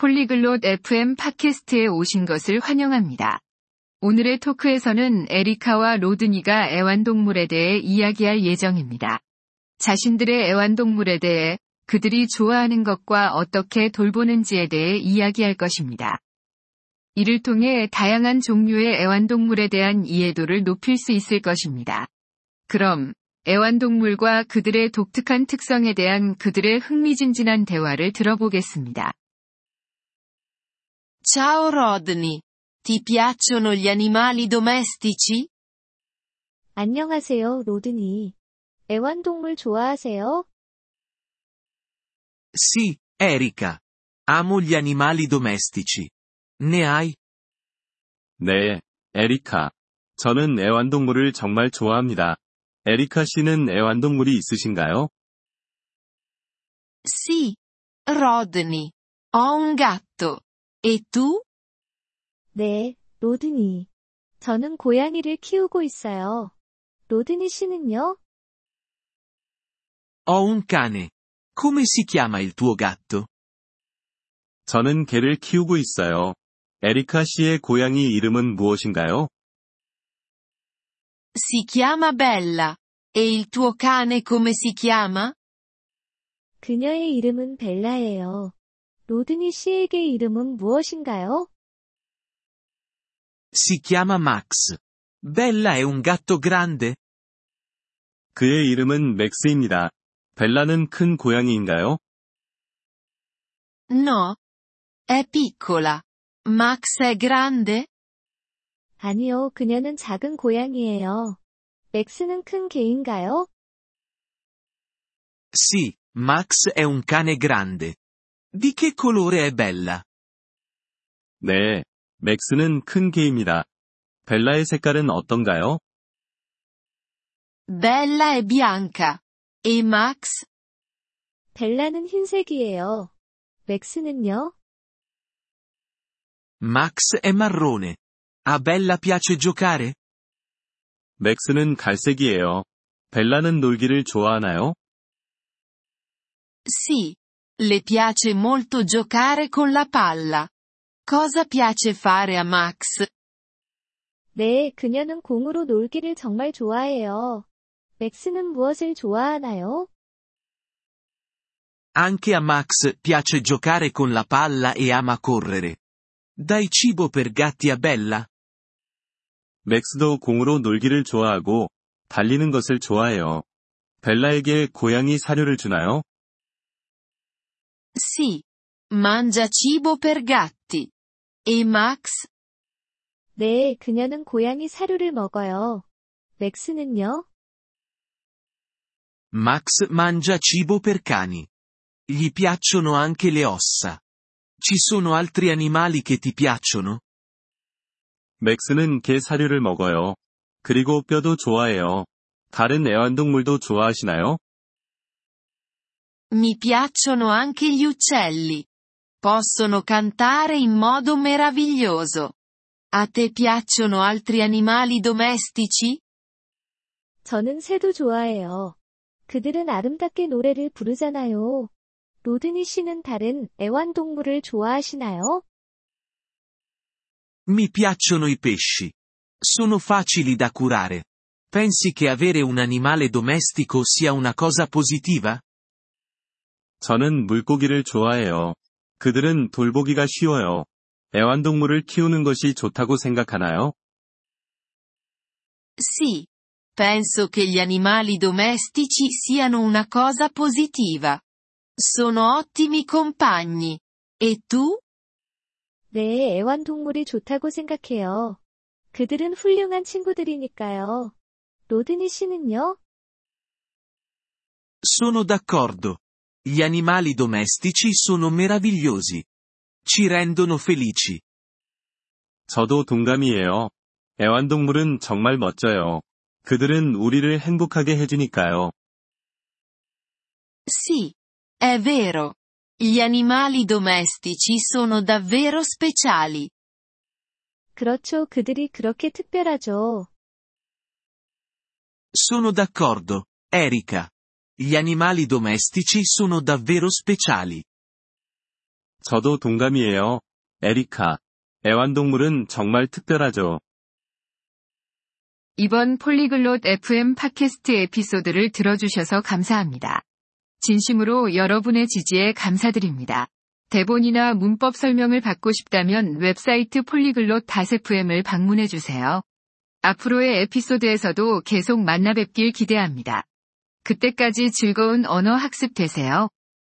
폴리글롯 FM 팟캐스트에 오신 것을 환영합니다. 오늘의 토크에서는 에리카와 로드니가 애완동물에 대해 이야기할 예정입니다. 자신들의 애완동물에 대해 그들이 좋아하는 것과 어떻게 돌보는지에 대해 이야기할 것입니다. 이를 통해 다양한 종류의 애완동물에 대한 이해도를 높일 수 있을 것입니다. 그럼 애완동물과 그들의 독특한 특성에 대한 그들의 흥미진진한 대화를 들어보겠습니다. Ciao Rodney. Ti piacciono gli animali domestici? 안녕하세요, 로드니. 애완동물 좋아하세요? Sì, Erika. Amo gli animali domestici. Ne hai? 네, 에리카. 저는 애완동물을 정말 좋아합니다. 에리카 씨는 애완동물이 있으신가요? Sì. Rodney. Ho un gatto. E tu? 네, 로드니. 저는 고양이를 키우고 있어요. 로드니 씨는요? Ho un cane. Come si chiama il tuo gatto? 저는 개를 키우고 있어요. 에리카 씨의 고양이 이름은 무엇인가요? Si chiama Bella. E il tuo cane come si chiama? 그녀의 이름은 벨라예요. 로드니 씨에게 이름은 무엇인가요? Si chiama Max. Bella è un gatto grande? 그의 이름은 맥스입니다. 벨라는 큰 고양이인가요? No. È piccola. Max è grande? 아니요, 그녀는 작은 고양이예요. 맥스는 큰 개인가요? Sì, Max è un cane grande. Di che colore è Bella? 네, 맥스는 큰 개입니다. 벨라의 색깔은 어떤가요? Bella è bianca. E Max? 벨라는 흰색이에요. 맥스는요? Max è marrone. A Bella piace giocare? 맥스는 갈색이에요. 벨라는 놀기를 좋아하나요? Sì. Le piace molto giocare con la palla. Cosa piace fare a Max? 네, 그녀는 공으로 놀기를 정말 좋아해요. 맥스는 무엇을 좋아하나요? Anche a Max piace giocare con la palla e ama correre. Dai cibo per gatti a Bella? 맥스도 공으로 놀기를 좋아하고, 달리는 것을 좋아해요. 벨라에게 고양이 사료를 주나요? Sì. Mangia cibo per gatti. E Max? 네, 그녀는 고양이 사료를 먹어요. 맥스는요? Max mangia cibo per cani. Gli piacciono anche le ossa. Ci sono altri animali che ti piacciono? 맥스는 개 사료를 먹어요. 그리고 뼈도 좋아해요. 다른 애완동물도 좋아하시나요? Mi piacciono anche gli uccelli. Possono cantare in modo meraviglioso. A te piacciono altri animali domestici? 저는 새도 좋아해요. 그들은 아름답게 노래를 부르잖아요. 로드니 씨는 다른 애완동물을 좋아하시나요? Mi piacciono i pesci. Sono facili da curare. Pensi che avere un animale domestico sia una cosa positiva? 저는 물고기를 좋아해요. 그들은 돌보기가 쉬워요. 애완동물을 키우는 것이 좋다고 생각하나요? Sì. Penso che gli animali domestici siano una cosa positiva. Sono ottimi compagni. E tu? 네, 애완동물이 좋다고 생각해요. 그들은 훌륭한 친구들이니까요. 로드니 씨는요? Sono d'accordo. Gli animali domestici sono meravigliosi. Ci rendono felici. 저도 동감이에요. 애완동물은 정말 멋져요. 그들은 우리를 행복하게 해주니까요. Sì. È vero. Gli animali domestici sono davvero speciali. 그렇죠. 그들이 그렇게 특별하죠. Sono d'accordo, Erika. Gli animali domestici sono davvero speciali. 저도 동감이에요. 에리카. 애완동물은 정말 특별하죠. 이번 폴리글롯 FM 팟캐스트 에피소드를 들어주셔서 감사합니다. 진심으로 여러분의 지지에 감사드립니다. 대본이나 문법 설명을 받고 싶다면 웹사이트 폴리글롯 FM을 방문해주세요. 앞으로의 에피소드에서도 계속 만나 뵙길 기대합니다. 그때까지 즐거운 언어 학습 되세요.